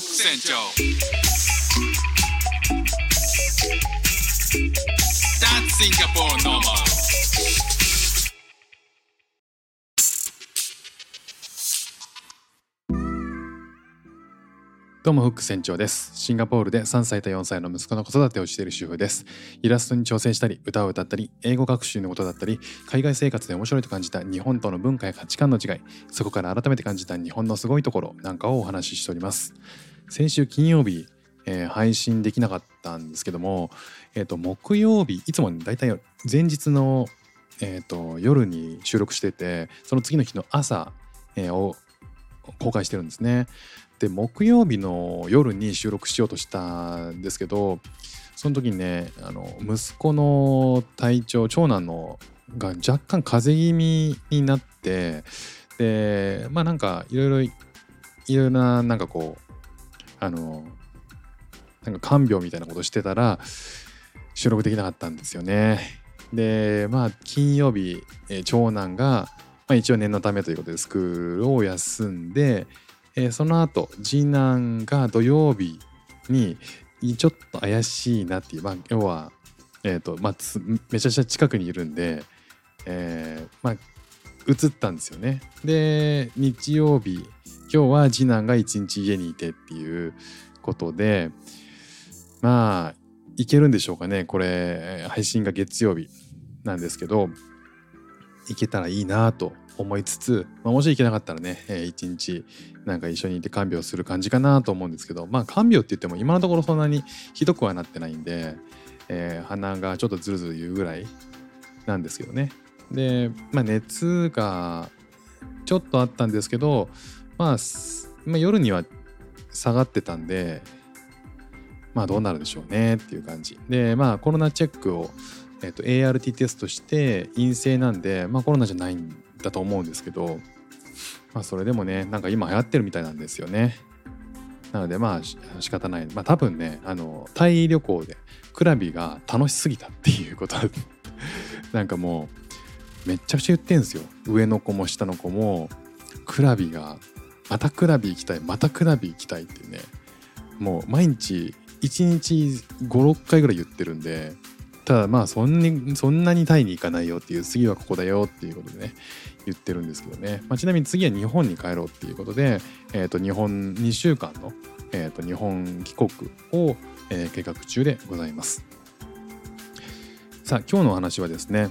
ク船長 That's Singapore normal どうもフック船長です。シンガポールで3歳と4歳の息子の子育てをしている主婦です。イラストに挑戦したり、歌を歌ったり、英語学習のことだったり、海外生活で面白いと感じた日本との文化や価値観の違い、そこから改めて感じた日本のすごいところなんかをお話ししております。先週金曜日、えー配信できなかったんですけども、えっ、と、木曜日、いつもだいたい前日の、えー、と夜に収録してて、その次の日の朝、えーを公開してるんですね。で木曜日の夜に収録しようとしたんですけどその時にねあの息子の体調長男のが若干風邪気味になってでまあなんかいろいろいろいろななんかこうあのなんか看病みたいなことしてたら収録できなかったんですよね。でまあ金曜日、え長男が、まあ、一応念のためということでスクールを休んでえーその後次男が土曜日にちょっと怪しいなっていう、まあ、要は、えーとまあ、めちゃくちゃ近くにいるんで、えーまあ、移ったんですよね。で日曜日今日は次男が一日家にいてっていうことでまあいけるんでしょうかね。これ配信が月曜日なんですけどいけたらいいなと思いつつ、まあ、もし行けなかったらね、一日なんか一緒にいて看病する感じかなと思うんですけどまあ看病って言っても今のところそんなにひどくはなってないんで、えー鼻がちょっとズルズル言うぐらいなんですけどね。で、まあ、熱がちょっとあったんですけど、まあ、まあ夜には下がってたんでまあどうなるでしょうねっていう感じ。でまあコロナチェックをえっと ART テストして陰性なんで、まあ、コロナじゃないんだと思うんですけど、まあ、それでもねなんか今流行ってるみたいなんですよね。なのでまあ仕方ない。まあ多分ねあのタイ旅行でクラビが楽しすぎたっていうこと なんかもうめっちゃくちゃ言ってんすよ。上の子も下の子もクラビがまたクラビ行きたいまたクラビ行きたいってねもう毎日1日56回ぐらい言ってるんでただまあそんにそんなにタイに行かないよっていう次はここだよっていうことでね言ってるんですけどね、まあ、ちなみに次は日本に帰ろうっていうことで、えー、と日本2週間の、えー、と日本帰国を、えー計画中でございます。さあ今日のお話はですね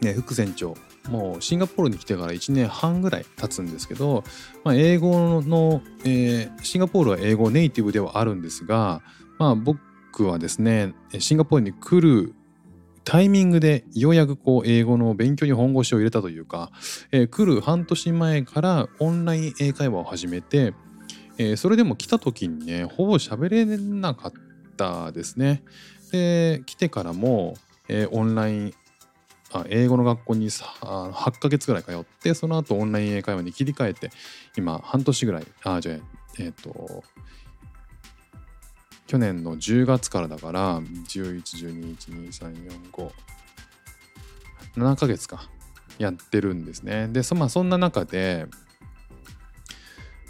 ね副船長もうシンガポールに来てから1年半ぐらい経つんですけど、まあ、英語の、えーシンガポールは英語ネイティブではあるんですが、まあ、僕はですねシンガポールに来るタイミングでようやくこう英語の勉強に本腰を入れたというか、えー来る半年前からオンライン英会話を始めて、えーそれでも来た時にねほぼ喋れなかったですね。で来てからも、えーオンラインあ英語の学校にさ8ヶ月ぐらい通ってその後オンライン英会話に切り替えて今半年ぐらいあじゃあえっ、と去年の10月からだから1112123457ヶ月かやってるんですね。でそ,、まあ、そんな中で、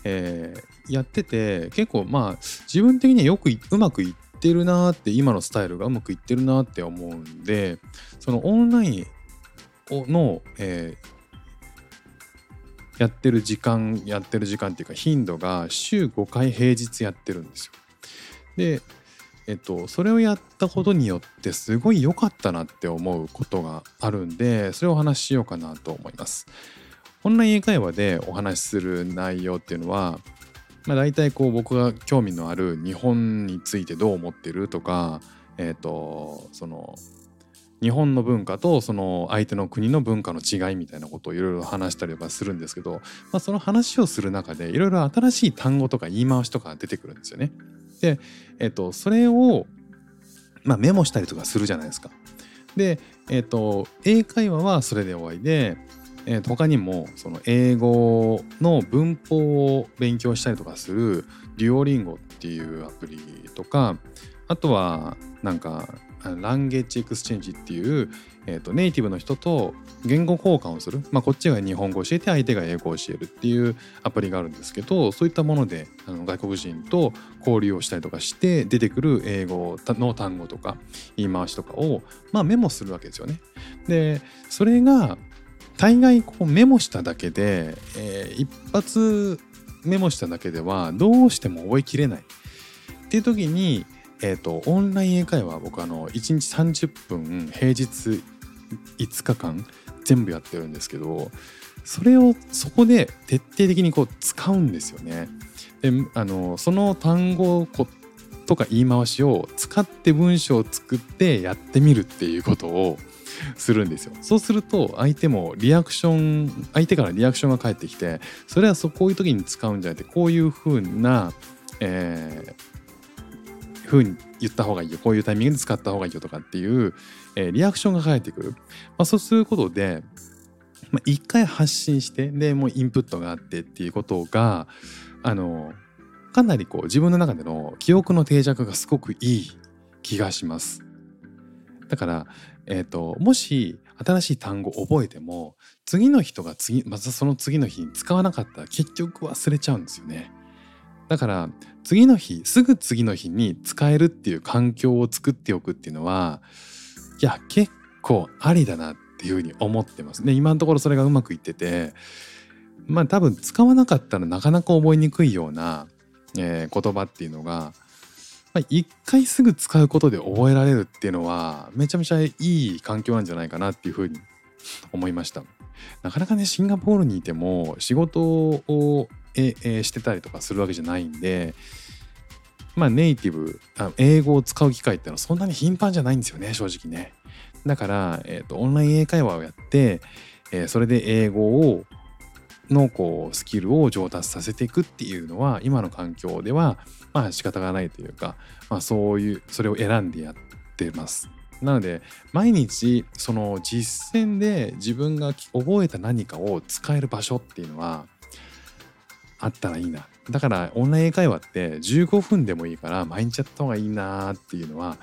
えーやってて結構まあ自分的にはよくうまくいってるなーって今のスタイルがうまくいってるなって思うんでそのオンラインの、えーやってる時間やってる時間っていうか頻度が週5回平日やってるんですよ。でえっとそれをやったことによってすごい良かったなって思うことがあるんでそれをお話ししようかなと思います。オンライン英会話でお話しする内容っていうのは、まあ、大体こう僕が興味のある日本についてどう思ってるとかえっとその日本の文化とその相手の国の文化の違いみたいなことをいろいろ話したりとかするんですけど、まあ、その話をする中でいろいろ新しい単語とか言い回しとか出てくるんですよね。で、えっと、それを、まあ、メモしたりとかするじゃないですか。で、えっと、英会話はそれで終わりで、えっと、他にもその英語の文法を勉強したりとかする Duolingo っていうアプリとかあとはなんか language exchange っていう、えー、とネイティブの人と言語交換をする、まあ、こっちが日本語を教えて相手が英語を教えるっていうアプリがあるんですけどそういったものであの外国人と交流をしたりとかして出てくる英語の単語とか言い回しとかを、まあ、メモするわけですよね。でそれが大概こうメモしただけで、えー一発メモしただけではどうしても覚えきれないっていう時に、えー、とオンライン英会話僕あの1日30分平日5日間全部やってるんですけどそれをそこで徹底的にこう使うんですよね。であのその単語とか言い回しを使って文章を作ってやってみるっていうことをするんですよ。そうすると相手もリアクション相手からリアクションが返ってきてそれはそこういう時に使うんじゃなくてこういう風な、えー、風に言った方がいいよこういうタイミングで使った方がいいよとかっていう、えーリアクションが返ってくる。まあ、そうすることでまあ、一回発信してでもうインプットがあってっていうことがあのかなりこう自分の中での記憶の定着がすごくいい気がします。だから、えー、ともし新しい単語を覚えても次の人が次またその次の日に使わなかったら結局忘れちゃうんですよね。だから次の日すぐ次の日に使えるっていう環境を作っておくっていうのはいや結構ありだなっていうふうに思ってますね。今のところそれがうまくいっててまあ多分使わなかったらなかなか覚えにくいような、えー言葉っていうのがまあ一回すぐ使うことで覚えられるっていうのはめちゃめちゃいい環境なんじゃないかなっていうふうに思いました。なかなかねシンガポールにいても仕事をええしてたりとかするわけじゃないんでまあネイティブあ英語を使う機会ってのはそんなに頻繁じゃないんですよね正直ね。だから、えーとオンライン英会話をやって、えーそれで英語をのこうスキルを上達させていくっていうのは今の環境ではまあ仕方がないというか、まあ、そういうそれを選んでやってます。なので毎日その実践で自分が覚えた何かを使える場所っていうのはあったらいいな。だからオンライン英会話って15分でもいいから毎日やった方がいいなっていうのは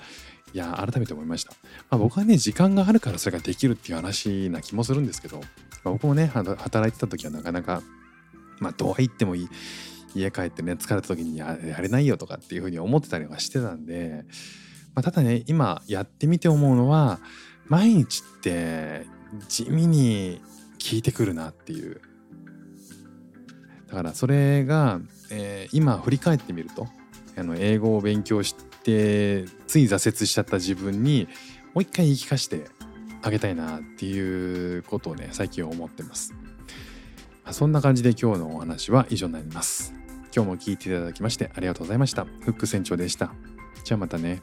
いや改めて思いました。まあ、僕はね時間があるからそれができるっていう話な気もするんですけど、まあ僕もね働いてた時はなかなかまあどう言ってもいい家帰ってね疲れた時にややれないよとかっていうふうに思ってたりはしてたんで、まあ、ただね今やってみて思うのは毎日って地味に効いてくるなっていうだからそれが、えー今振り返ってみるとあの英語を勉強してつい挫折しちゃった自分にもう一回言い聞かせてあげたいなっていうことをね最近思ってます。まあそんな感じで今日のお話は以上になります。今日も聞いていただきましてありがとうございました。フック船長でした。じゃあまたね。